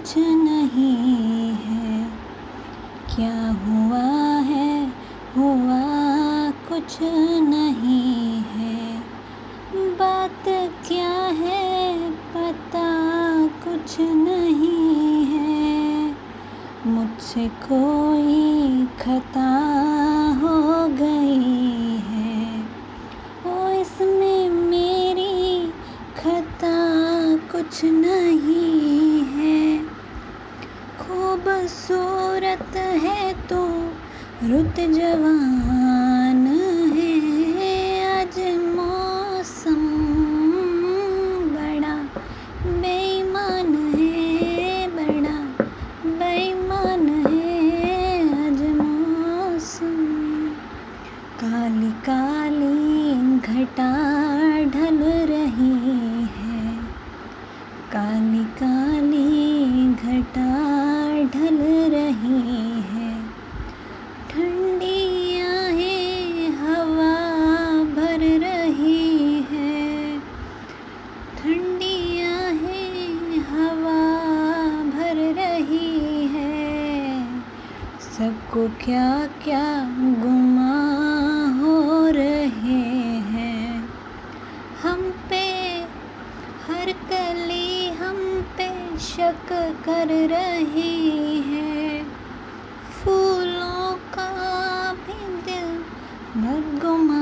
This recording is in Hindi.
कुछ नहीं है। क्या हुआ है? हुआ कुछ नहीं है। बात क्या है? पता कुछ नहीं है। मुझसे कोई खता हो गई है। ओ, इसमें मेरी खता कुछ नहीं खूबसूरत है तो रुत जवान। रही है। ठंडी आहें हवा भर रही है। ठंडी आहें हवा भर रही है। सबको क्या क्या गुमा हो रहे हैं। हम पे हर कली, हम पे शक कर रही है। का भी दिल बदगुमान